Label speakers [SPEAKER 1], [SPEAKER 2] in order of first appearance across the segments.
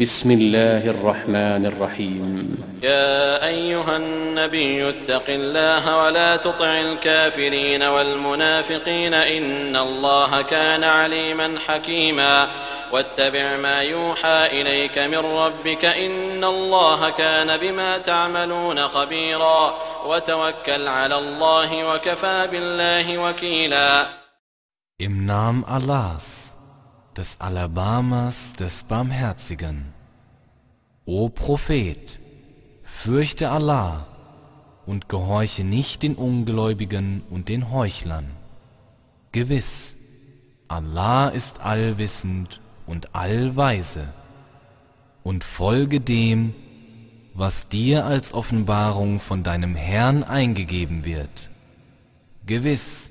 [SPEAKER 1] بسم الله الرحمن الرحيم
[SPEAKER 2] يا أيها النبي اتق الله ولا تطع الكافرين والمنافقين إن الله كان عليما حكيما واتبع ما يوحى إليك من ربك إن الله كان بما تعملون خبيرا وتوكل على الله وكفى بالله وكيلا
[SPEAKER 1] إمنام الله des Alabamas des Barmherzigen. O Prophet, fürchte Allah und gehorche nicht den Ungläubigen und den Heuchlern. Gewiss, Allah ist allwissend und allweise und folge dem, was dir als Offenbarung von deinem Herrn eingegeben wird. Gewiss,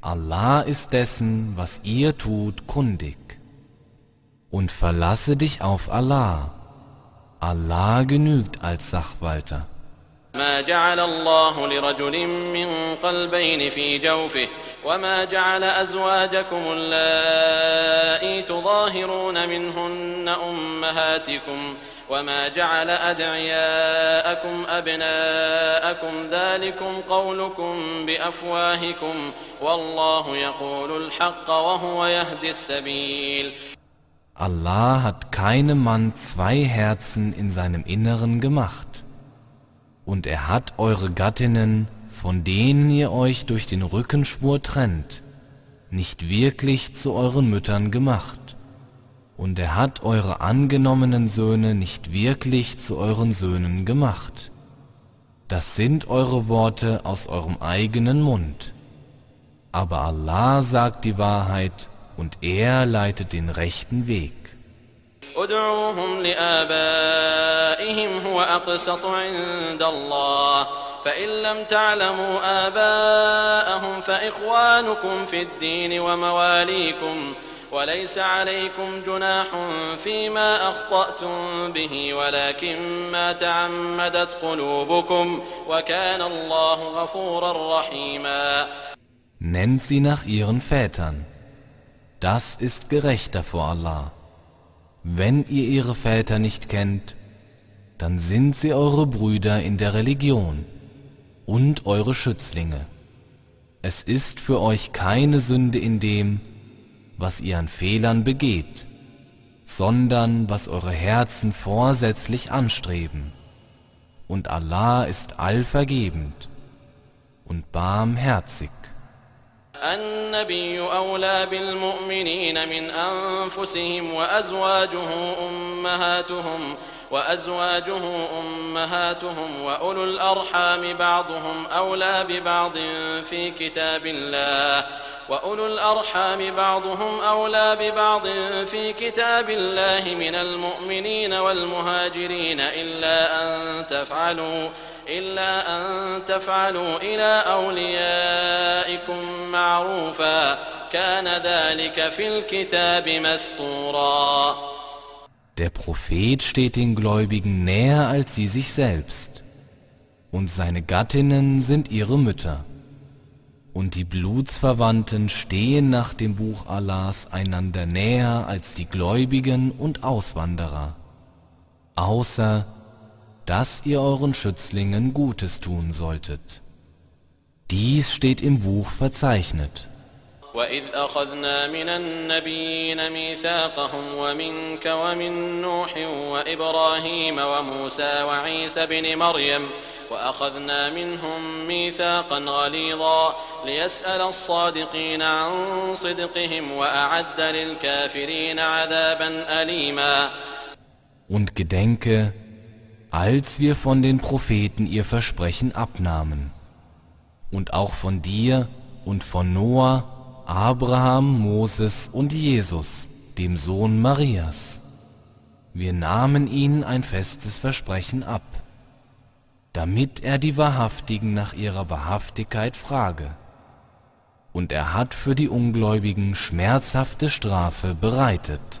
[SPEAKER 1] Allah ist dessen, was ihr tut, kundig. und verlasse dich auf Allah. Allah genügt als Sachwalter. ما جعل الله لرجل من قلبين في جوفه
[SPEAKER 2] وما جعل أزواجكم اللائي تظاهرون منهن أمهاتكم وما جعل أدعياءكم أبناءكم ذلكم قولكم بأفواهكم والله يقول الحق وهو يهدي السبيل
[SPEAKER 1] Allah hat keinem Mann zwei Herzen in seinem Inneren gemacht. Und er hat eure Gattinnen, von denen ihr euch durch den Rückenschwur trennt, nicht wirklich zu euren Müttern gemacht. Und er hat eure angenommenen Söhne nicht wirklich zu euren Söhnen gemacht. Das sind eure Worte aus eurem eigenen Mund. Aber Allah sagt die Wahrheit und er leitet den rechten Weg. ادعوهم لآبائهم هو أقسط عند الله فإن لم تعلموا آباءهم
[SPEAKER 2] فإخوانكم في الدين ومواليكم وليس عليكم جناح فيما أخطأتم به ولكن ما تعمدت قلوبكم وكان الله
[SPEAKER 1] غفورا رحيما Nennt sie nach ihren Vätern. das ist gerechter vor Allah. Wenn ihr ihre Väter nicht kennt, dann sind sie eure Brüder in der Religion und eure Schützlinge. Es ist für euch keine Sünde in dem, was ihr an Fehlern begeht, sondern was eure Herzen vorsätzlich anstreben. Und Allah ist allvergebend und barmherzig.
[SPEAKER 2] النبي أولى بالمؤمنين من أنفسهم وأزواجه أمهاتهم وأزواجه أمهاتهم وأولو الأرحام بعضهم أولى ببعض في كتاب الله وأولو الأرحام بعضهم أولى ببعض في كتاب الله من المؤمنين والمهاجرين إلا أن تفعلوا إلا أن تفعلوا إلى أوليائكم
[SPEAKER 1] معروفا كان ذلك في الكتاب مسطورا Der Prophet steht den Gläubigen näher als sie sich selbst, und seine Gattinnen sind ihre Mütter. Und die Blutsverwandten stehen nach dem Buch Allahs einander näher als die Gläubigen und Auswanderer, außer dass ihr euren Schützlingen Gutes tun solltet. Dies steht im Buch verzeichnet. وإذ
[SPEAKER 2] أخذنا من النبيين ميثاقهم ومنك ومن نوح وإبراهيم وموسى وعيسى بن مريم وأخذنا منهم ميثاقا غليظا ليسأل الصادقين عن صدقهم وأعد للكافرين عذابا أليما
[SPEAKER 1] Und gedenke, als wir von den Propheten ihr Versprechen abnahmen. Und auch von dir und von Noah, Abraham, Moses und Jesus, dem Sohn Marias. Wir nahmen ihnen ein festes Versprechen ab, damit er die Wahrhaftigen nach ihrer Wahrhaftigkeit frage. Und er hat für die Ungläubigen schmerzhafte Strafe bereitet.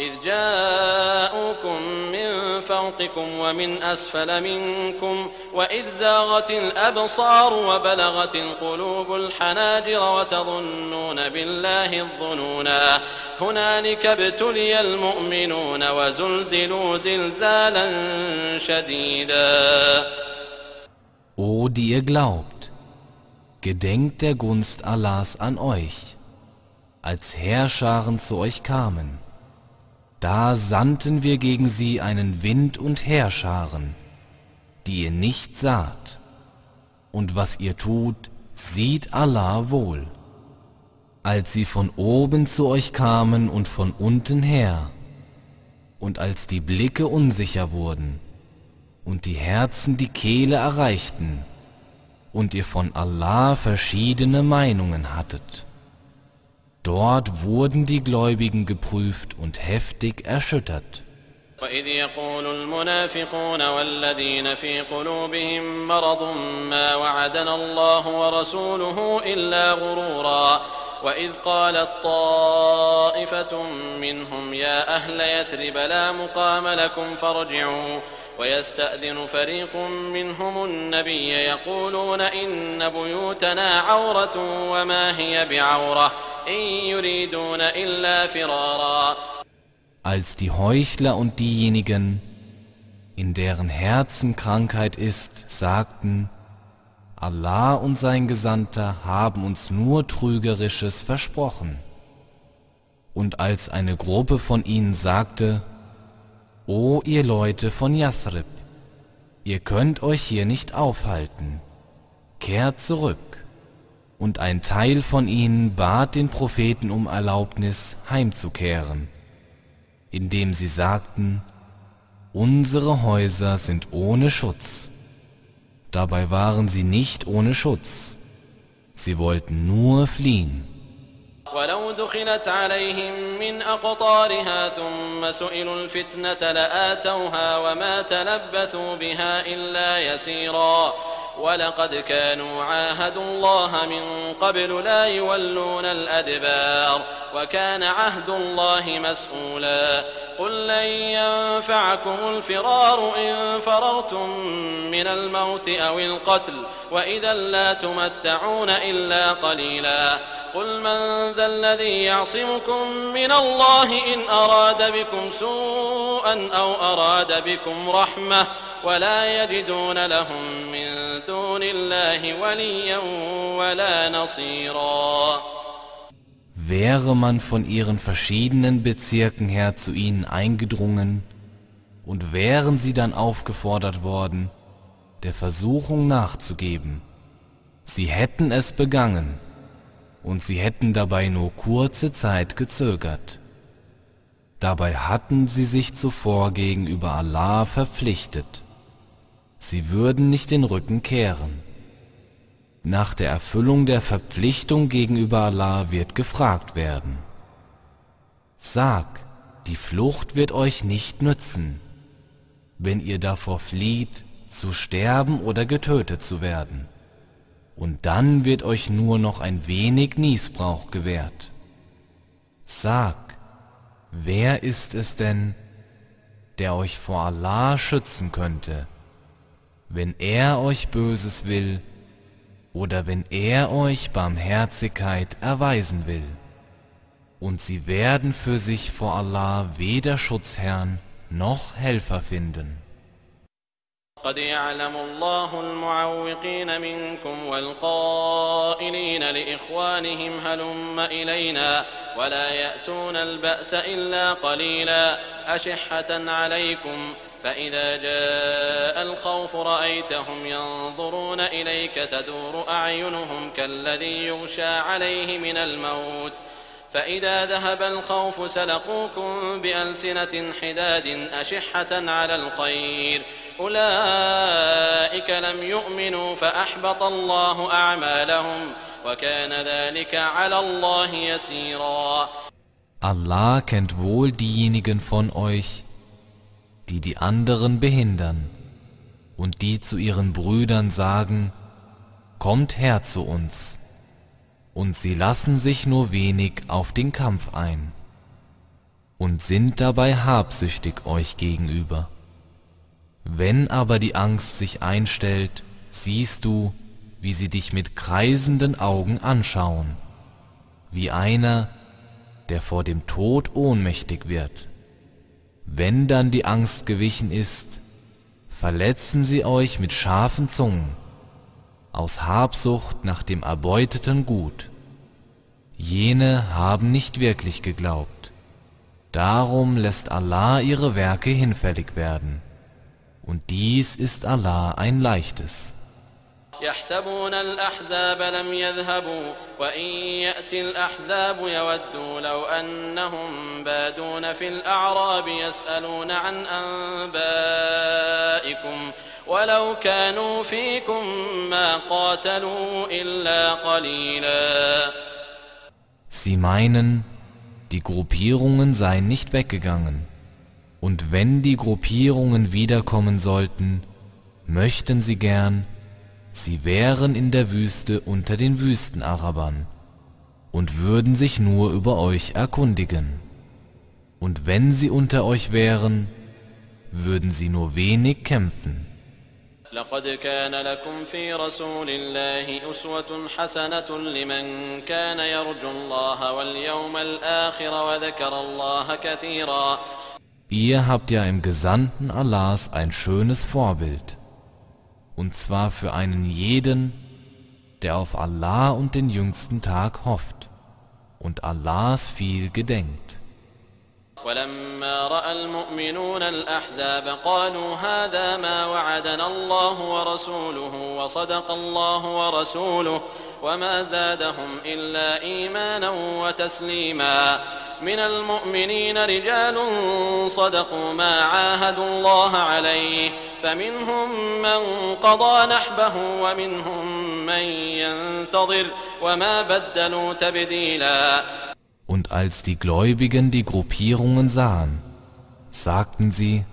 [SPEAKER 2] إذ جاءوكم من فوقكم ومن أسفل منكم وإذ زاغت الأبصار وبلغت القلوب الحناجر وتظنون بالله الظنونا هنالك ابتلي المؤمنون وزلزلوا
[SPEAKER 1] زلزالا شديدا O die ihr glaubt, gedenkt der Gunst Allahs an euch, als Herrscharen zu euch kamen. Da sandten wir gegen sie einen Wind und Heerscharen, die ihr nicht saht. Und was ihr tut, sieht Allah wohl. Als sie von oben zu euch kamen und von unten her, und als die Blicke unsicher wurden und die Herzen die Kehle erreichten und ihr von Allah verschiedene Meinungen hattet. Dort wurden die Gläubigen geprüft und heftig erschüttert. وإذ يقول المنافقون والذين في قلوبهم
[SPEAKER 2] مرض ما وعدنا الله ورسوله إلا غرورا وإذ قالت طائفة منهم يا أهل يثرب لا مقام لكم فارجعوا ويستأذن فريق منهم النبي يقولون إن بيوتنا
[SPEAKER 1] عورة وما هي بعورة إن يريدون إلا فرارا Als die Heuchler und diejenigen, in deren Herzen Krankheit ist, sagten, Allah und sein Gesandter haben uns nur Trügerisches versprochen. Und als eine Gruppe von ihnen sagte, O ihr Leute von Yathrib, ihr könnt euch hier nicht aufhalten. Kehrt zurück. Und ein Teil von ihnen bat den Propheten um Erlaubnis, heimzukehren, indem sie sagten, Unsere Häuser sind ohne Schutz. Dabei waren sie nicht ohne Schutz. Sie wollten nur fliehen.
[SPEAKER 2] ولو دخلت عليهم من أقطارها ثم سئلوا الفتنة لآتوها وما تلبثوا بها إلا يسيرا ولقد كانوا عاهدوا الله من قبل لا يولون الأدبار وكان عهد الله مسؤولا قل لن ينفعكم الفرار إن فررتم من الموت أو القتل وإذا لا تمتعون إلا قليلا قل من ذا الذي يعصمكم من الله إن أراد بكم سوءا أو أراد بكم رحمة
[SPEAKER 1] ولا يجدون لهم من دون الله وليا ولا نصيرا Wäre man von ihren verschiedenen Bezirken her zu ihnen eingedrungen und wären sie dann aufgefordert worden, der Versuchung nachzugeben, sie hätten es begangen, und sie hätten dabei nur kurze Zeit gezögert. Dabei hatten sie sich zuvor gegenüber Allah verpflichtet. Sie würden nicht den Rücken kehren. Nach der Erfüllung der Verpflichtung gegenüber Allah wird gefragt werden. Sag, die Flucht wird euch nicht nützen, wenn ihr davor flieht, zu sterben oder getötet zu werden und dann wird euch nur noch ein wenig Niesbrauch gewährt. Sag, wer ist es denn, der euch vor Allah schützen könnte, wenn er euch Böses will oder wenn er euch Barmherzigkeit erweisen will? Und sie werden für sich vor Allah weder Schutzherrn noch Helfer finden.
[SPEAKER 2] قد يعلم الله المعوقين منكم والقائلين لإخوانهم هلم إلينا ولا يأتون البأس إلا قليلا أشحة عليكم فإذا جاء الخوف رأيتهم ينظرون إليك تدور أعينهم كالذي يغشى عليه من الموت ۖ فإذا ذهب الخوف سلقوكم بألسنة حداد أشحة على الخير أولئك لم يؤمنوا فأحبط الله أعمالهم وكان ذلك على الله يسيرا
[SPEAKER 1] Allah kennt wohl diejenigen von euch, die die anderen behindern und die zu ihren Brüdern sagen, kommt her zu uns und sie lassen sich nur wenig auf den Kampf ein und sind dabei habsüchtig euch gegenüber. Wenn aber die Angst sich einstellt, siehst du, wie sie dich mit kreisenden Augen anschauen, wie einer, der vor dem Tod ohnmächtig wird. Wenn dann die Angst gewichen ist, verletzen sie euch mit scharfen Zungen aus Habsucht nach dem erbeuteten Gut. Jene haben nicht wirklich geglaubt. Darum lässt Allah ihre Werke hinfällig werden. Und dies ist Allah ein leichtes. يحسبون الأحزاب لم يذهبوا وإن يأتي الأحزاب يودوا لو أنهم بادون في الأعراب يسألون عن أنبائكم Sie meinen, die Gruppierungen seien nicht weggegangen. Und wenn die Gruppierungen wiederkommen sollten, möchten sie gern, sie wären in der Wüste unter den Wüstenarabern und würden sich nur über euch erkundigen. Und wenn sie unter euch wären, würden sie nur wenig kämpfen. لقد كان لكم في رسول الله أسوة حسنة لمن كان يرجو الله واليوم الآخر وذكر الله كثيرا Ihr habt ja im Gesandten Allahs ein schönes Vorbild, und zwar für einen jeden, der auf Allah und den jüngsten Tag hofft und Allahs viel gedenkt.
[SPEAKER 2] ولما رأى المؤمنون الأحزاب قالوا هذا ما وعدنا الله ورسوله وصدق الله ورسوله وما زادهم إلا إيمانا وتسليما من المؤمنين رجال صدقوا ما عاهدوا الله عليه فمنهم من قضى نحبه ومنهم من ينتظر وما بدلوا تبديلا
[SPEAKER 1] Und als die Gläubigen die Gruppierungen sahen, sagten sie,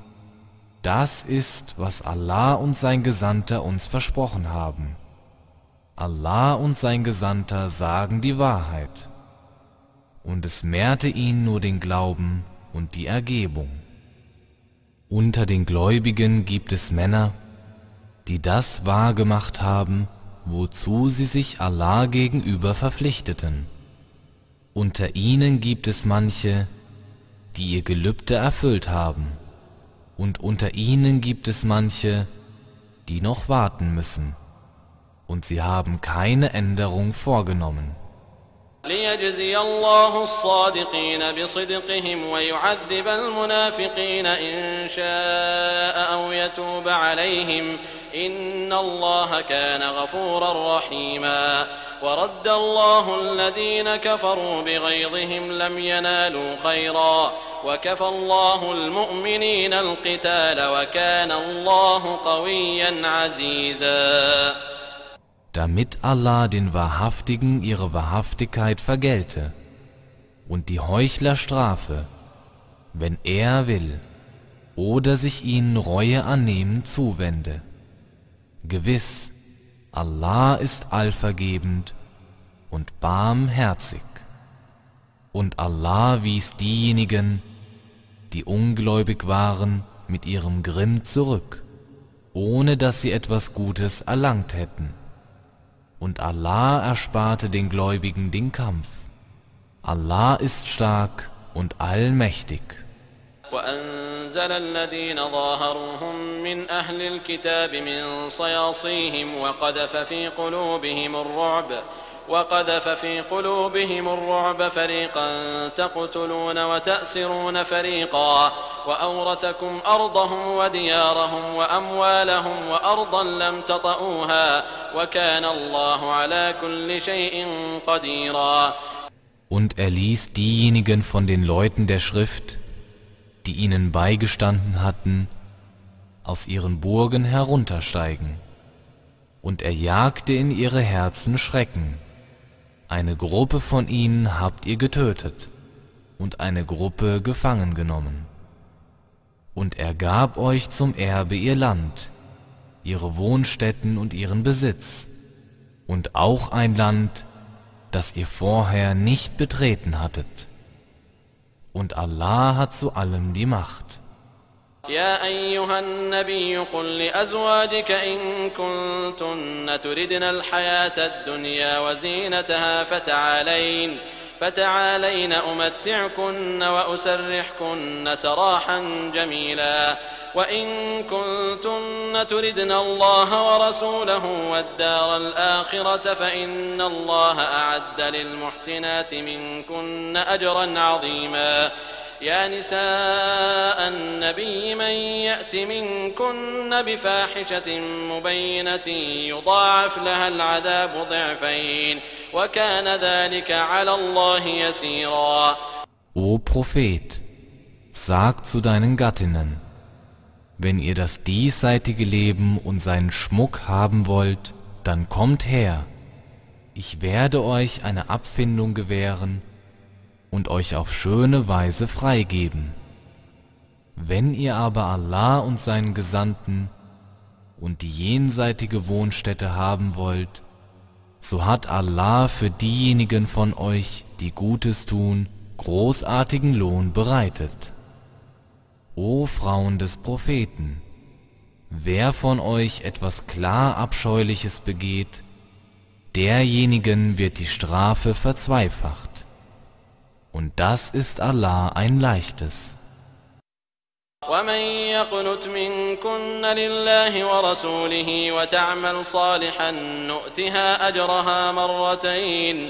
[SPEAKER 1] das ist, was Allah und sein Gesandter uns versprochen haben. Allah und sein Gesandter sagen die Wahrheit. Und es mehrte ihnen nur den Glauben und die Ergebung. Unter den Gläubigen gibt es Männer, die das wahrgemacht haben, wozu sie sich Allah gegenüber verpflichteten. Unter ihnen gibt es manche, die ihr Gelübde erfüllt haben, und unter ihnen gibt es manche, die noch warten müssen, und sie haben keine Änderung vorgenommen. ليجزي الله الصادقين بصدقهم ويعذب المنافقين إن شاء أو يتوب عليهم إن الله كان غفورا رحيما ورد الله الذين كفروا بغيظهم لم ينالوا خيرا وكفى الله المؤمنين القتال وكان الله قويا عزيزا damit Allah den Wahrhaftigen ihre Wahrhaftigkeit vergelte und die Heuchler strafe, wenn er will, oder sich ihnen Reue annehmen zuwende. Gewiss, Allah ist allvergebend und barmherzig. Und Allah wies diejenigen, die ungläubig waren, mit ihrem Grimm zurück, ohne dass sie etwas Gutes erlangt hätten. Und Allah ersparte den Gläubigen den Kampf. Allah ist stark und allmächtig.
[SPEAKER 2] وأنزل الذين ظاهروهم من أهل الكتاب من صياصيهم وقذف في قلوبهم الرعب وقذف في قلوبهم الرعب فريقا تقتلون وتأسرون فريقا وأورثكم أرضهم وديارهم وأموالهم وأرضا لم تطئوها وكان الله على كل شيء قديرا
[SPEAKER 1] Und er ließ diejenigen von den Leuten der Schrift, die ihnen beigestanden hatten, aus ihren Burgen heruntersteigen. Und er jagte in ihre Herzen Schrecken. Eine Gruppe von ihnen habt ihr getötet und eine Gruppe gefangen genommen. Und er gab euch zum Erbe ihr Land, ihre Wohnstätten und ihren Besitz, und auch ein Land, das ihr vorher nicht betreten hattet. und Allah hat zu allem die Macht. يا أيها النبي قل لأزواجك إن كنتن تردن الحياة الدنيا
[SPEAKER 2] وزينتها فتعالين فتعالين أمتعكن وأسرحكن سراحا جميلا وإن كنتن تردن الله ورسوله والدار الآخرة فإن الله أعد للمحسنات منكن أجرا عظيما يا نساء النبي من يأت منكن بفاحشة مبينة يضاعف لها العذاب ضعفين وكان ذلك
[SPEAKER 1] على الله يسيرا O Prophet, sag zu deinen Gattinnen, Wenn ihr das diesseitige Leben und seinen Schmuck haben wollt, dann kommt her. Ich werde euch eine Abfindung gewähren und euch auf schöne Weise freigeben. Wenn ihr aber Allah und seinen Gesandten und die jenseitige Wohnstätte haben wollt, so hat Allah für diejenigen von euch, die Gutes tun, großartigen Lohn bereitet. O Frauen des Propheten, wer von euch etwas klar Abscheuliches begeht, derjenigen wird die Strafe verzweifacht. Und das ist Allah ein leichtes. ومن يقنت منكن لله ورسوله
[SPEAKER 2] وتعمل صالحا نؤتها أجرها مرتين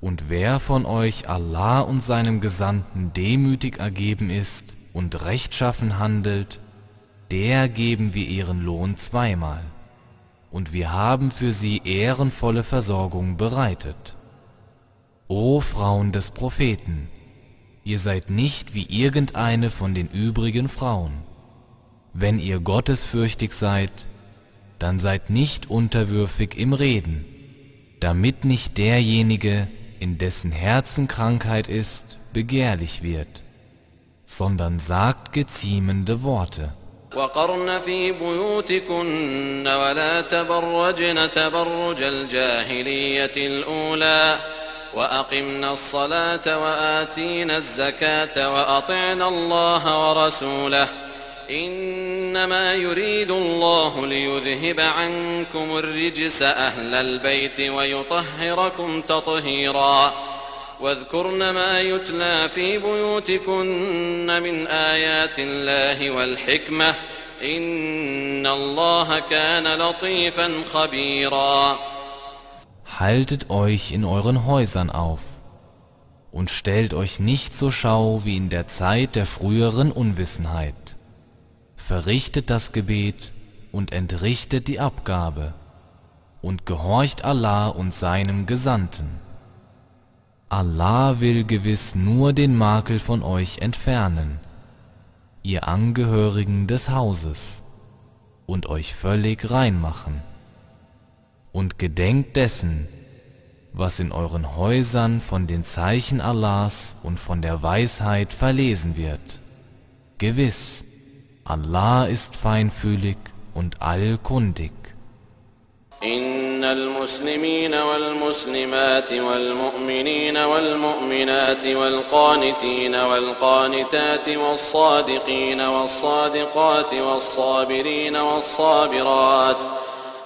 [SPEAKER 1] Und wer von euch Allah und seinem Gesandten demütig ergeben ist und rechtschaffen handelt, der geben wir ihren Lohn zweimal. Und wir haben für sie ehrenvolle Versorgung bereitet. O Frauen des Propheten, ihr seid nicht wie irgendeine von den übrigen Frauen. Wenn ihr gottesfürchtig seid, dann seid nicht unterwürfig im Reden, damit nicht derjenige, in dessen Herzen Krankheit ist, begehrlich wird, sondern sagt geziemende Worte. وقرن في بيوتكن ولا تبرجن تبرج الجاهلية الأولى وأقمنا الصلاة وآتينا الزكاة
[SPEAKER 2] وأطعنا الله ورسوله إنما يريد الله ليذهب عنكم الرجس أهل البيت ويطهركم تطهيرا واذكرن ما يتلى في بيوتكن من آيات الله والحكمة إن
[SPEAKER 1] الله كان لطيفا خبيرا Haltet euch in euren Häusern auf und stellt euch nicht zur Schau wie in der Zeit der früheren Unwissenheit. verrichtet das Gebet und entrichtet die Abgabe und gehorcht Allah und seinem Gesandten. Allah will gewiss nur den Makel von euch entfernen, ihr Angehörigen des Hauses, und euch völlig reinmachen. Und gedenkt dessen, was in euren Häusern von den Zeichen Allahs und von der Weisheit verlesen wird. Gewiss, Allah ist feinfühlig und allkundig.
[SPEAKER 2] إن المسلمين والمسلمات والمؤمنين والمؤمنات والقانتين والقانتات والصادقين والصادقات والصابرين والصابرات والصابرات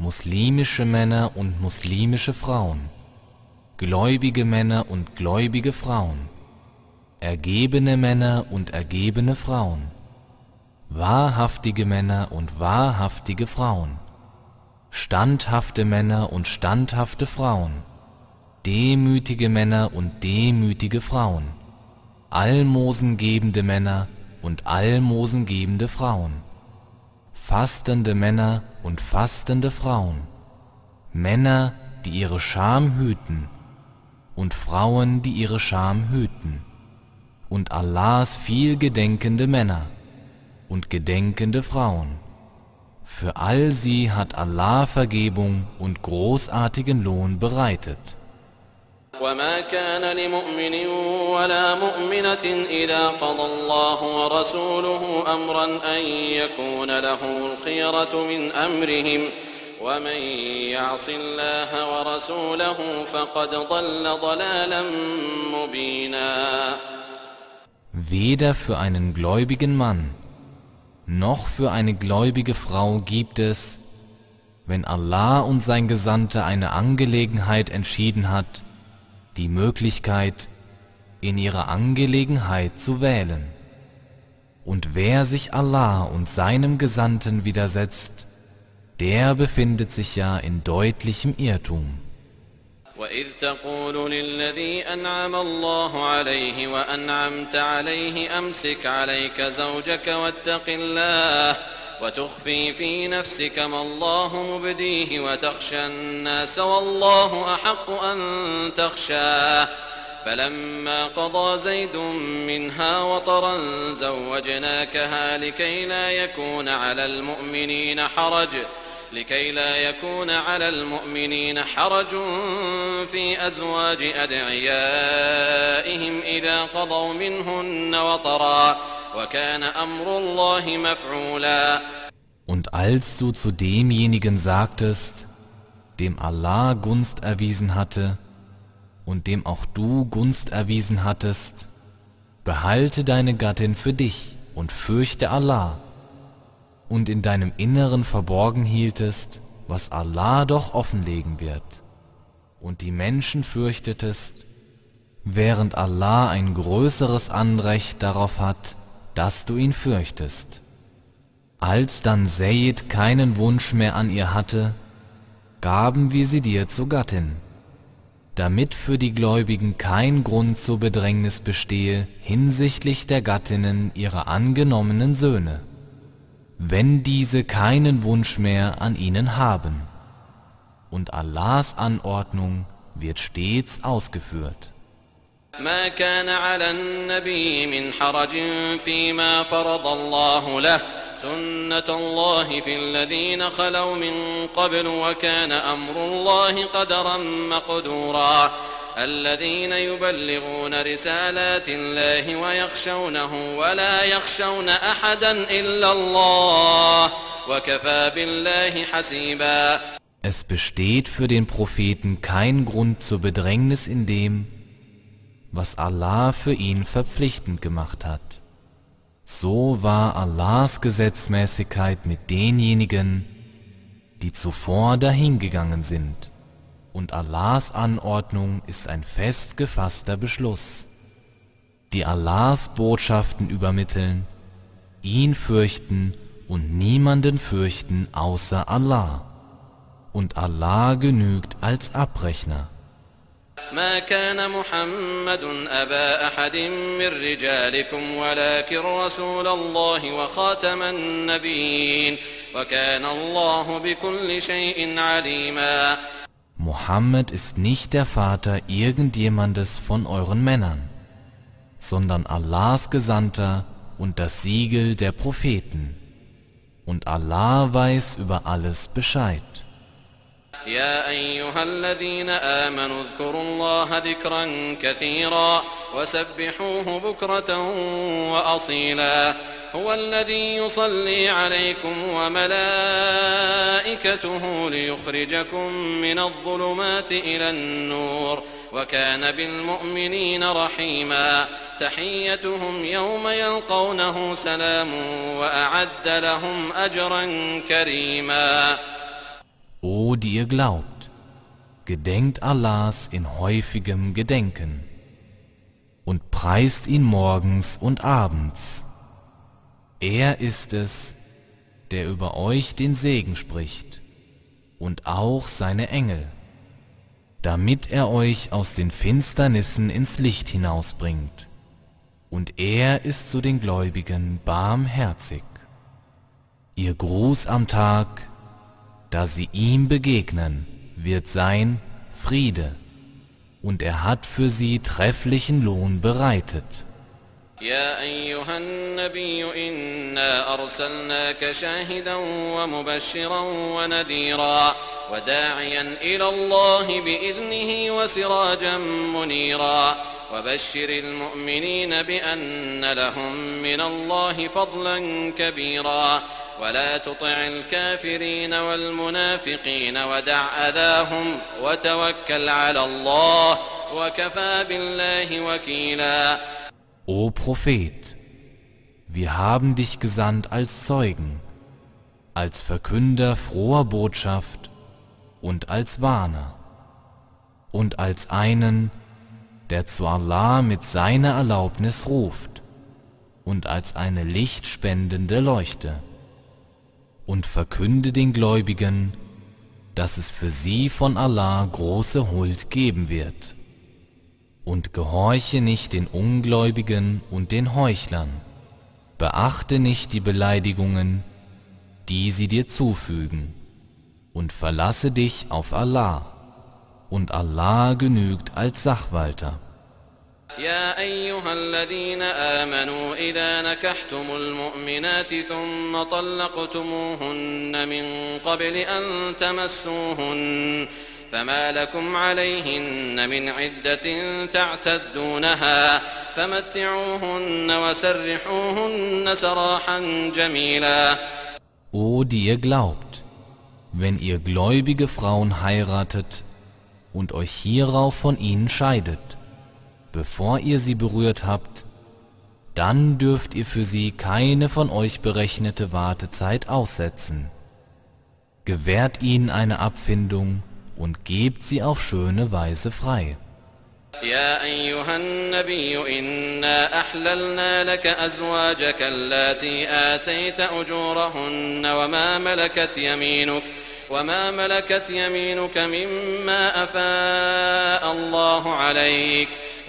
[SPEAKER 1] muslimische Männer und muslimische Frauen, gläubige Männer und gläubige Frauen, ergebene Männer und ergebene Frauen, wahrhaftige Männer und wahrhaftige Frauen, standhafte Männer und standhafte Frauen, demütige Männer und demütige Frauen, almosengebende Männer und almosengebende Frauen, fastende Männer und fastende Frauen, Männer, die ihre Scham hüten, und Frauen, die ihre Scham hüten, und Allahs viel gedenkende Männer und gedenkende Frauen. Für all sie hat Allah Vergebung und großartigen Lohn bereitet. وما كان لمؤمن ولا مؤمنة إذا قضى الله ورسوله أمرا أن يكون لهم الخيرة من أمرهم ومن يعص الله ورسوله فقد ضل ضلالا مبينا Weder für einen gläubigen Mann noch für eine gläubige Frau gibt es, wenn Allah und sein Gesandter eine Angelegenheit entschieden hat, die Möglichkeit, in ihrer Angelegenheit zu wählen. Und wer sich Allah und seinem Gesandten widersetzt, der befindet sich ja in deutlichem Irrtum. وإذ تقول للذي أنعم الله عليه
[SPEAKER 2] وأنعمت عليه أمسك عليك زوجك واتق الله وتخفي في نفسك ما الله مبديه وتخشى الناس والله أحق أن تخشاه فلما قضى زيد منها وطرا زوجناكها لكي لا يكون على المؤمنين حرج لكي لا يكون على المؤمنين حرج في أزواج أدعيائهم إذا قضوا منهن وطرًا
[SPEAKER 1] Und als du zu demjenigen sagtest, dem Allah Gunst erwiesen hatte und dem auch du Gunst erwiesen hattest, behalte deine Gattin für dich und fürchte Allah und in deinem Inneren verborgen hieltest, was Allah doch offenlegen wird, und die Menschen fürchtetest, während Allah ein größeres Anrecht darauf hat, dass du ihn fürchtest. Als dann Seyid keinen Wunsch mehr an ihr hatte, gaben wir sie dir zur Gattin, damit für die Gläubigen kein Grund zur Bedrängnis bestehe hinsichtlich der Gattinnen ihrer angenommenen Söhne, wenn diese keinen Wunsch mehr an ihnen haben. Und Allahs Anordnung wird stets ausgeführt.
[SPEAKER 2] ما كان على النبي من حرج فيما فرض الله له سنة الله في الذين خلوا من قبل وكان أمر الله قدرا مقدورا الذين يبلغون رسالات الله ويخشونه ولا يخشون أحدا إلا الله وكفى بالله حسيبا Es
[SPEAKER 1] besteht für den Propheten kein Grund zur Bedrängnis in dem, was Allah für ihn verpflichtend gemacht hat. So war Allahs Gesetzmäßigkeit mit denjenigen, die zuvor dahingegangen sind. Und Allahs Anordnung ist ein fest gefasster Beschluss. Die Allahs Botschaften übermitteln, ihn fürchten und niemanden fürchten außer Allah. Und Allah genügt als Abrechner. ما كان محمد أبا أحد من رجالكم ولكن رسول الله وخاتم النبيين وكان الله بكل شيء عليما Mohammed ist nicht der Vater irgendjemandes von euren Männern, sondern Allahs Gesandter und das Siegel der Propheten. Und Allah weiß über alles Bescheid.
[SPEAKER 2] يا أيها الذين آمنوا اذكروا الله ذكرا كثيرا وسبحوه بكرة وأصيلا هو الذي يصلي عليكم وملائكته ليخرجكم من الظلمات إلى النور وكان بالمؤمنين رحيما تحيتهم يوم يلقونه سلام وأعد لهم أجرا كريما
[SPEAKER 1] O die ihr glaubt, gedenkt Allahs in häufigem Gedenken und preist ihn morgens und abends. Er ist es, der über euch den Segen spricht und auch seine Engel, damit er euch aus den Finsternissen ins Licht hinausbringt. Und er ist zu den Gläubigen barmherzig. Ihr Gruß am Tag Da sie ihm begegnen, wird sein Friede, und er hat für sie trefflichen Lohn bereitet. يا أيها النبي إنا أرسلناك شاهدا ومبشرا ونذيرا وداعيا إلى الله بإذنه
[SPEAKER 2] وسراجا منيرا وبشر المؤمنين بأن لهم من الله فضلا كبيرا ولا تطع الكافرين والمنافقين ودع
[SPEAKER 1] أذاهم وتوكل على الله وكفى بالله وكيلا O Prophet, wir haben dich gesandt als Zeugen, als Verkünder froher Botschaft und als Warner und als einen, der zu Allah mit seiner Erlaubnis ruft und als eine lichtspendende Leuchte und verkünde den Gläubigen, dass es für sie von Allah große Huld geben wird. Und gehorche nicht den Ungläubigen und den Heuchlern, beachte nicht die Beleidigungen, die sie dir zufügen, und verlasse dich auf Allah, und Allah genügt als Sachwalter.
[SPEAKER 2] يا أيها الذين آمنوا إذا نكحتم المؤمنات ثم طلقتموهن من قبل أن تمسوهن فما لكم عليهن من عدة تعتدونها فمتعوهن وسرحوهن سراحا جميلا
[SPEAKER 1] O die ihr glaubt, wenn ihr gläubige Frauen heiratet und euch hierauf von ihnen scheidet, bevor ihr sie berührt habt, dann dürft ihr für sie keine von euch berechnete Wartezeit aussetzen. Gewährt ihnen eine Abfindung und gebt sie auf schöne Weise frei. يا أيها النبي إنا
[SPEAKER 2] أحللنا لك أزواجك اللاتي آتيت أجورهن وما ملكت يمينك وما ملكت يمينك مما أفاء الله عليك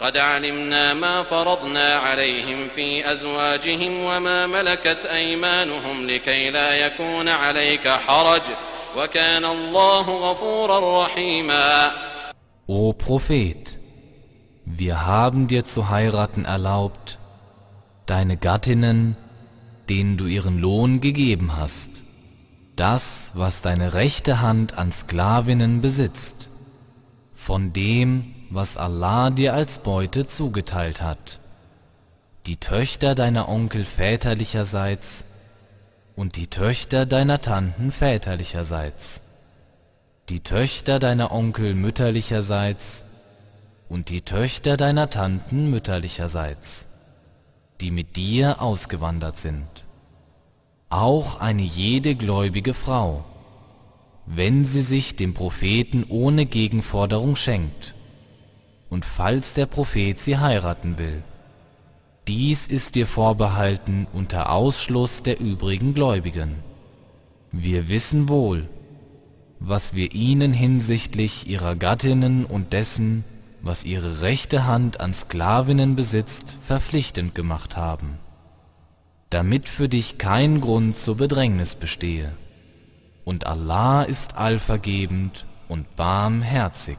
[SPEAKER 2] قد علمنا ما فرضنا عليهم في أزواجهم وما ملكت أيمانهم
[SPEAKER 1] لكي لا يكون عليك حرج وكان الله غفورا رحيما O Prophet, wir haben dir zu heiraten erlaubt, deine Gattinnen, denen du ihren Lohn gegeben hast, das, was deine rechte Hand an Sklavinnen besitzt, von dem, was was Allah dir als Beute zugeteilt hat, die Töchter deiner Onkel väterlicherseits und die Töchter deiner Tanten väterlicherseits, die Töchter deiner Onkel mütterlicherseits und die Töchter deiner Tanten mütterlicherseits, die mit dir ausgewandert sind. Auch eine jede gläubige Frau, wenn sie sich dem Propheten ohne Gegenforderung schenkt und falls der Prophet sie heiraten will. Dies ist dir vorbehalten unter Ausschluss der übrigen Gläubigen. Wir wissen wohl, was wir ihnen hinsichtlich ihrer Gattinnen und dessen, was ihre rechte Hand an Sklavinnen besitzt, verpflichtend gemacht haben, damit für dich kein Grund zur Bedrängnis bestehe. Und Allah ist allvergebend und barmherzig.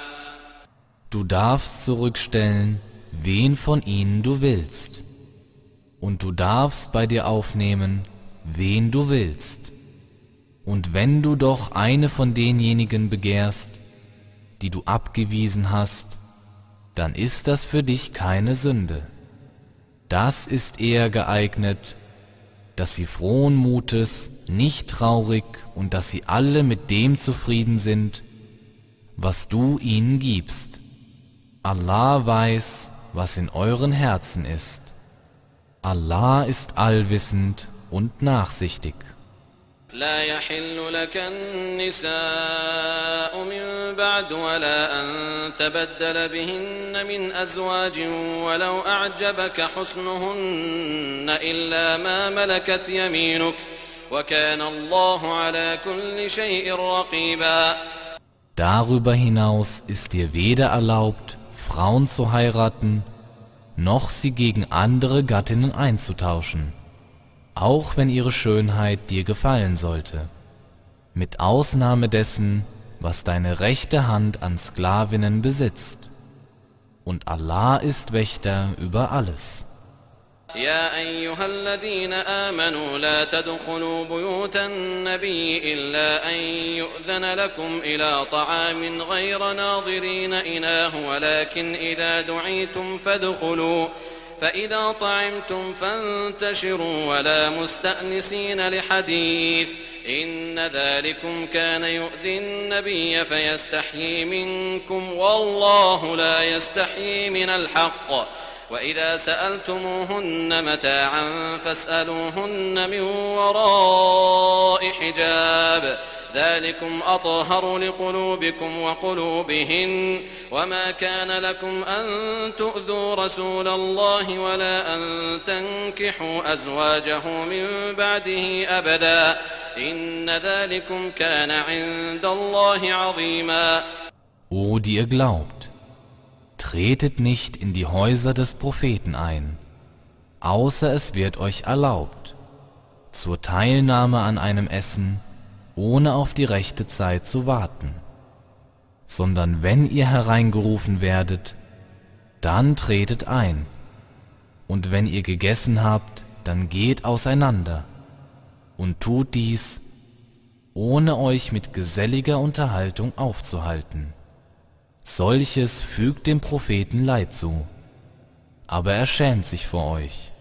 [SPEAKER 1] Du darfst zurückstellen, wen von ihnen du willst. Und du darfst bei dir aufnehmen, wen du willst. Und wenn du doch eine von denjenigen begehrst, die du abgewiesen hast, dann ist das für dich keine Sünde. Das ist eher geeignet, dass sie frohen Mutes, nicht traurig und dass sie alle mit dem zufrieden sind, was du ihnen gibst. Allah weiß, was in euren Herzen ist. Allah ist allwissend und nachsichtig. لا يحل لك النساء من بعد ولا أن تبدل بهن من أزواج ولو أعجبك حسنهن إلا ما ملكت يمينك وكان الله على كل شيء رقيبا Darüber hinaus ist dir weder erlaubt, Frauen zu heiraten, noch sie gegen andere Gattinnen einzutauschen, auch wenn ihre Schönheit dir gefallen sollte, mit Ausnahme dessen, was deine rechte Hand an Sklavinnen besitzt. Und Allah ist Wächter über alles.
[SPEAKER 2] يا أيها الذين آمنوا لا تدخلوا بيوت النبي إلا أن يؤذن لكم إلى طعام غير ناظرين إناه ولكن إذا دعيتم فادخلوا فإذا طعمتم فانتشروا ولا مستأنسين لحديث إن ذلكم كان يؤذي النبي فيستحيي منكم والله لا يستحيي من الحق وإذا سألتموهن متاعا فاسألوهن من وراء حجاب ذلكم أطهر لقلوبكم وقلوبهن وما كان لكم أن تؤذوا رسول الله ولا أن تنكحوا أزواجه من بعده أبدا إن ذلكم كان عند الله عظيما
[SPEAKER 1] Oh, die ihr glaubt, Tretet nicht in die Häuser des Propheten ein, außer es wird euch erlaubt, zur Teilnahme an einem Essen, ohne auf die rechte Zeit zu warten. Sondern wenn ihr hereingerufen werdet, dann tretet ein. Und wenn ihr gegessen habt, dann geht auseinander und tut dies, ohne euch mit geselliger Unterhaltung aufzuhalten. Solches fügt dem Propheten Leid zu, aber er schämt sich vor euch.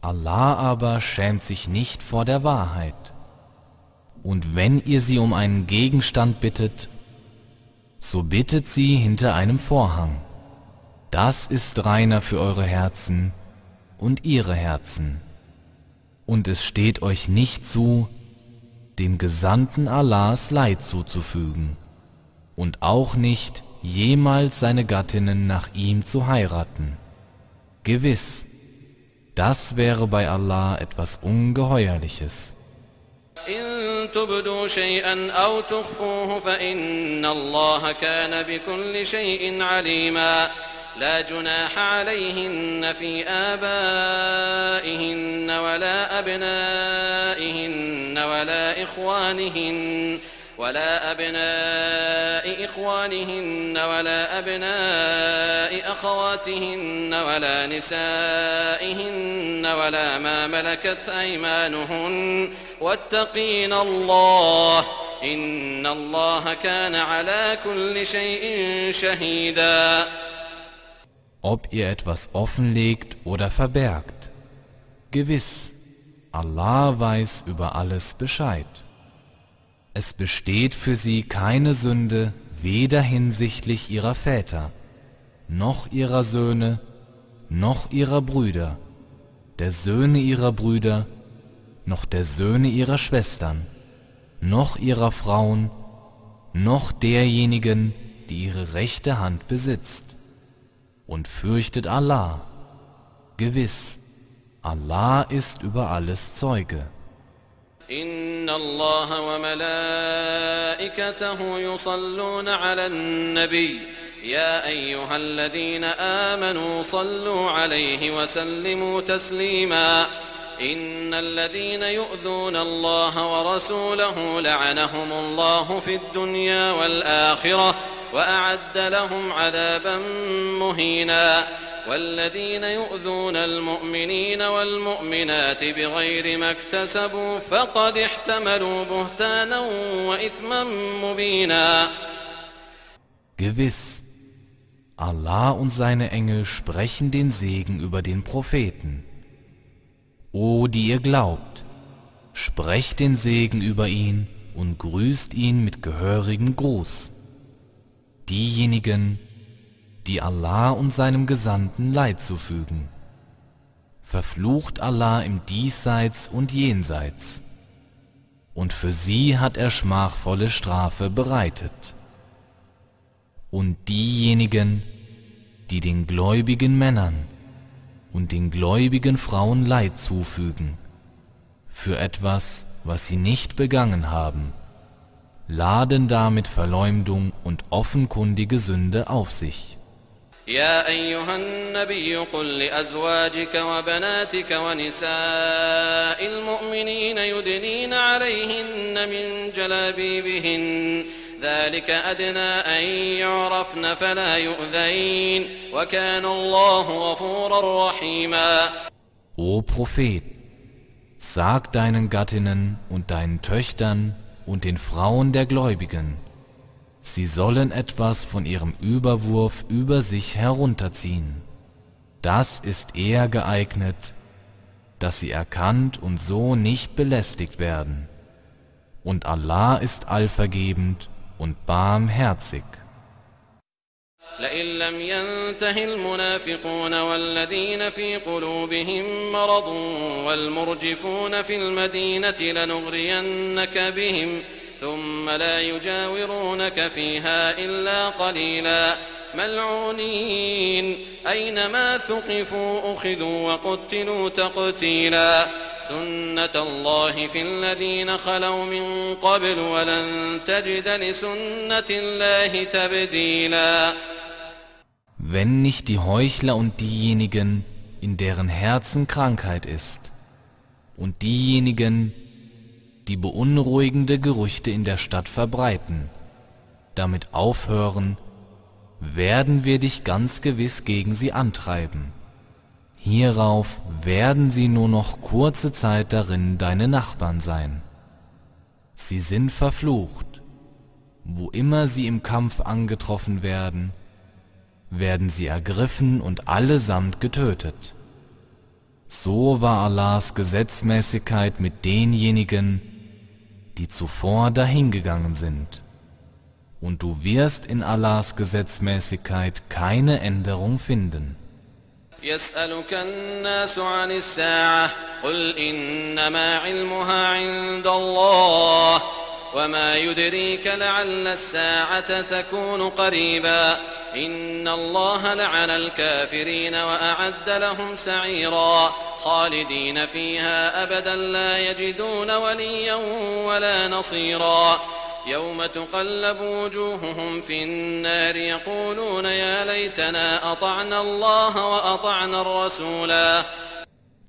[SPEAKER 1] Allah aber schämt sich nicht vor der Wahrheit. Und wenn ihr sie um einen Gegenstand bittet, so bittet sie hinter einem Vorhang. Das ist reiner für eure Herzen und ihre Herzen. Und es steht euch nicht zu, dem Gesandten Allahs Leid zuzufügen, und auch nicht, jemals seine Gattinnen nach ihm zu heiraten. Gewiss, das wäre bei Allah etwas Ungeheuerliches.
[SPEAKER 2] لا جناح عليهن في آبائهن ولا أبنائهن ولا إخوانهن ولا أبناء إخوانهن ولا أبناء أخواتهن ولا نسائهن ولا ما ملكت أيمانهن واتقين الله إن الله كان على كل شيء شهيدا
[SPEAKER 1] Ob ihr etwas offenlegt oder verbergt. Gewiss, Allah weiß über alles Bescheid. Es besteht für sie keine Sünde, weder hinsichtlich ihrer Väter, noch ihrer Söhne, noch ihrer Brüder, der Söhne ihrer Brüder, noch der Söhne ihrer Schwestern, noch ihrer Frauen, noch derjenigen, die ihre rechte Hand besitzt. Und fürchtet Allah. Gewiss, Allah ist über alles Zeuge.
[SPEAKER 2] إن الله وملائكته يصلون على النبي يا أيها الذين آمنوا صلوا عليه وسلموا تسليما إن الذين يؤذون الله ورسوله لعنهم الله في الدنيا والآخرة وأعد لهم عذابا مهيناً والذين يؤذون المؤمنين والمؤمنات بغير ما اكتسبوا
[SPEAKER 1] فقد احتملوا بهتانا وإثما مبينا Gewiss, Allah und seine Engel sprechen den Segen über den Propheten. O, die ihr glaubt, sprecht den Segen über ihn und grüßt ihn mit gehörigem Gruß. Diejenigen, die Allah und seinem Gesandten Leid zufügen. Verflucht Allah im Diesseits und Jenseits. Und für sie hat er schmachvolle Strafe bereitet. Und diejenigen, die den gläubigen Männern und den gläubigen Frauen Leid zufügen, für etwas, was sie nicht begangen haben, laden damit Verleumdung und offenkundige Sünde auf sich.
[SPEAKER 2] يا أيها النبي قل لأزواجك وبناتك ونساء المؤمنين يدنين عليهن من جلابيبهن ذلك أدنى أن يعرفن فلا يؤذين وكان الله غفورا رحيما O Prophet,
[SPEAKER 1] sag deinen Gattinnen und deinen Töchtern und den Frauen der Gläubigen, Sie sollen etwas von ihrem Überwurf über sich herunterziehen. Das ist eher geeignet, dass sie erkannt und so nicht belästigt werden. Und Allah ist allvergebend und barmherzig. لئن لم ينته المنافقون والذين في قلوبهم
[SPEAKER 2] مرض والمرجفون في المدينة لنغرينك بهم ثم لا يجاورونك فيها إلا قليلا ملعونين أينما ثقفوا أخذوا وقتلوا تقتيلا سنة الله في الذين خلوا من قبل ولن تجد
[SPEAKER 1] لسنة الله تبديلا Wenn nicht die Heuchler und diejenigen, in deren Herzen Krankheit ist, und diejenigen, die beunruhigende Gerüchte in der Stadt verbreiten. Damit aufhören, werden wir dich ganz gewiss gegen sie antreiben. Hierauf werden sie nur noch kurze Zeit darin deine Nachbarn sein. Sie sind verflucht. Wo immer sie im Kampf angetroffen werden, werden sie ergriffen und allesamt getötet. So war Allahs Gesetzmäßigkeit mit denjenigen, die zuvor dahingegangen sind. Und du wirst in Allahs Gesetzmäßigkeit keine Änderung finden.
[SPEAKER 2] يسألك الناس عن الساعة قل إنما علمها عند الله وما يدريك لعل الساعة تكون قريبا إن الله لعن الكافرين وأعد لهم سعيرا خالدين فيها أبدا لا يجدون وليا ولا نصيرا يوم تقلب وجوههم في النار يقولون يا ليتنا أطعنا الله وأطعنا الرسولا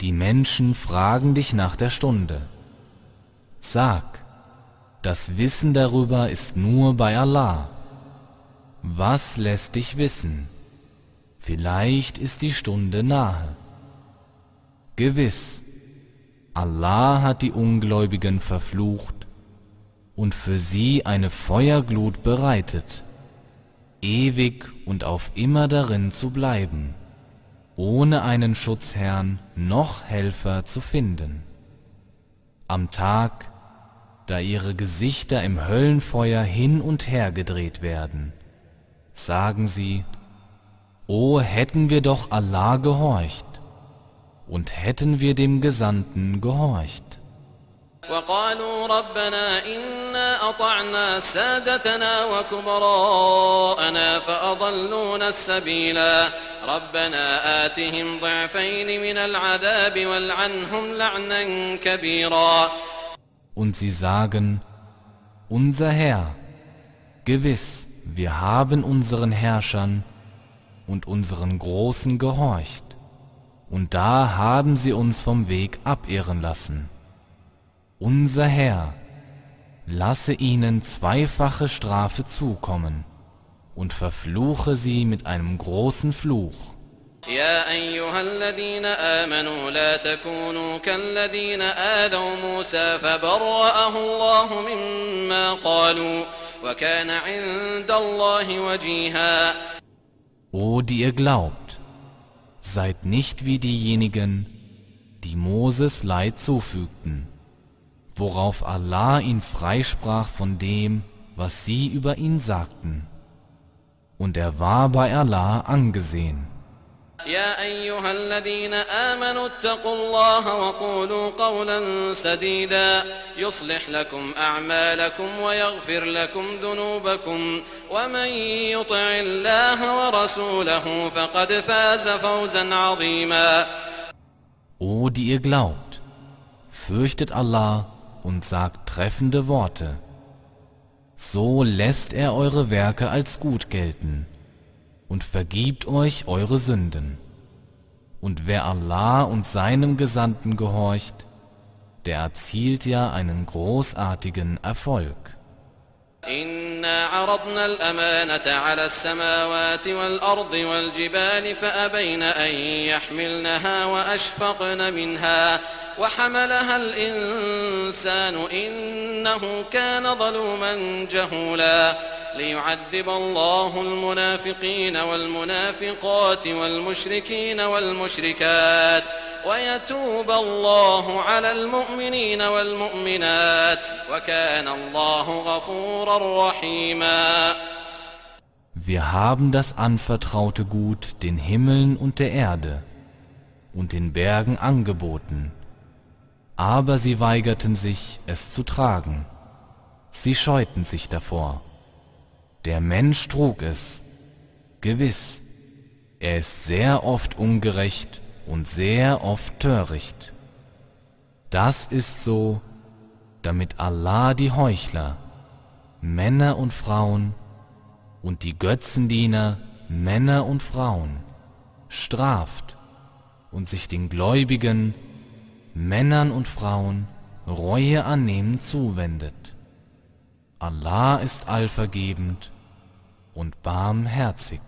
[SPEAKER 2] Die Menschen
[SPEAKER 1] fragen dich nach der Stunde. Sag, Das Wissen darüber ist nur bei Allah. Was lässt dich wissen? Vielleicht ist die Stunde nahe. Gewiss, Allah hat die Ungläubigen verflucht und für sie eine Feuerglut bereitet, ewig und auf immer darin zu bleiben, ohne einen Schutzherrn noch Helfer zu finden. Am Tag, da ihre Gesichter im Höllenfeuer hin und her gedreht werden. Sagen sie, O hätten wir doch Allah gehorcht, und hätten wir dem Gesandten gehorcht. وقالوا ربنا إنا أطعنا سادتنا وكبراءنا فأضلونا السبيلا ربنا آتهم ضعفين من العذاب والعنهم لعنا كبيرا und sie sagen, unser Herr, gewiss, wir haben unseren Herrschern und unseren Großen gehorcht, und da haben sie uns vom Weg abirren lassen. Unser Herr, lasse ihnen zweifache Strafe zukommen und verfluche sie mit einem großen Fluch. يا أيها الذين آمنوا لا تكونوا كالذين آذوا موسى فبرأه الله مما قالوا وكان عند الله وجيها O die ihr glaubt, seid nicht wie diejenigen, die Moses Leid zufügten, worauf Allah ihn freisprach von dem, was sie über ihn sagten. Und er war bei Allah angesehen. يا أيها الذين آمنوا اتقوا الله
[SPEAKER 2] وقولوا قولا سديدا يصلح لكم أعمالكم ويغفر لكم ذنوبكم ومن يطع الله ورسوله فقد فاز فوزا
[SPEAKER 1] عظيما O die ihr glaubt, fürchtet Allah und sagt treffende Worte. So lässt er eure Werke als gut gelten und vergibt euch eure Sünden. Und wer Allah und seinem Gesandten gehorcht, der erzielt ja einen großartigen Erfolg. إنا عرضنا الأمانة على السماوات والأرض والجبال فأبين أن يحملنها وأشفقن منها وحملها الإنسان إنه كان ظلوما جهولا ليعذب الله المنافقين والمنافقات والمشركين والمشركات ويتوب الله على المؤمنين والمؤمنات وكان الله غفورا رحيما Wir haben das anvertraute Gut den Himmeln und der Erde und den Bergen angeboten, aber sie weigerten sich, es zu tragen. Sie scheuten sich davor. Der Mensch trug es. Gewiss, er ist sehr oft ungerecht und sehr oft töricht. Das ist so, damit Allah die Heuchler, Männer und Frauen, und die Götzendiener, Männer und Frauen, straft und sich den Gläubigen, Männern und Frauen, Reue annehmen zuwendet. Allah ist allvergebend und barmherzig.